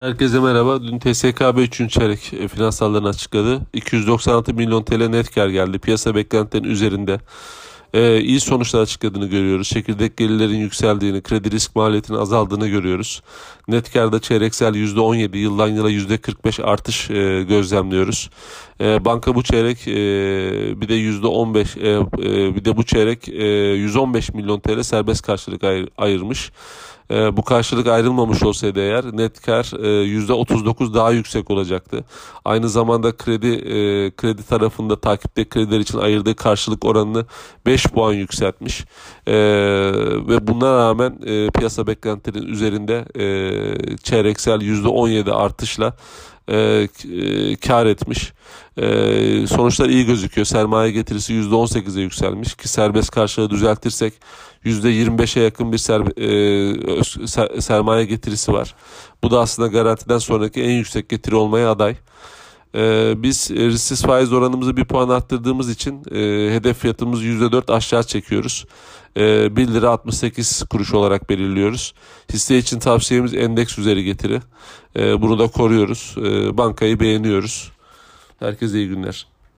Herkese merhaba. Dün TSKB 3. çeyrek finansallarını açıkladı. 296 milyon TL net kar geldi. Piyasa beklentilerinin üzerinde. Ee, iyi sonuçlar açıkladığını görüyoruz. Çekirdek gelirlerin yükseldiğini, kredi risk maliyetinin azaldığını görüyoruz. Net karda çeyreksel %17, yıldan yıla %45 artış e, gözlemliyoruz. E, banka bu çeyrek e, bir de %15, e, e, bir de bu çeyrek e, 115 milyon TL serbest karşılık ayır, ayırmış. E, bu karşılık ayrılmamış olsaydı eğer net kar e, %39 daha yüksek olacaktı. Aynı zamanda kredi e, kredi tarafında takipte krediler için ayırdığı karşılık oranını 5 puan yükseltmiş. E, ve buna rağmen e, piyasa beklentilerinin üzerinde e, çeyreksel %17 artışla e, e, kar etmiş. E, sonuçlar iyi gözüküyor. Sermaye getirisi %18'e yükselmiş ki serbest karşılığı düzeltirsek %25'e yakın bir ser, e, ser, sermaye getirisi var. Bu da aslında garantiden sonraki en yüksek getiri olmaya aday. Ee, biz risksiz faiz oranımızı bir puan arttırdığımız için e, hedef fiyatımızı %4 aşağı çekiyoruz. E, 1 lira 68 kuruş olarak belirliyoruz. Hisse için tavsiyemiz endeks üzeri getiri. E, bunu da koruyoruz. E, bankayı beğeniyoruz. Herkese iyi günler.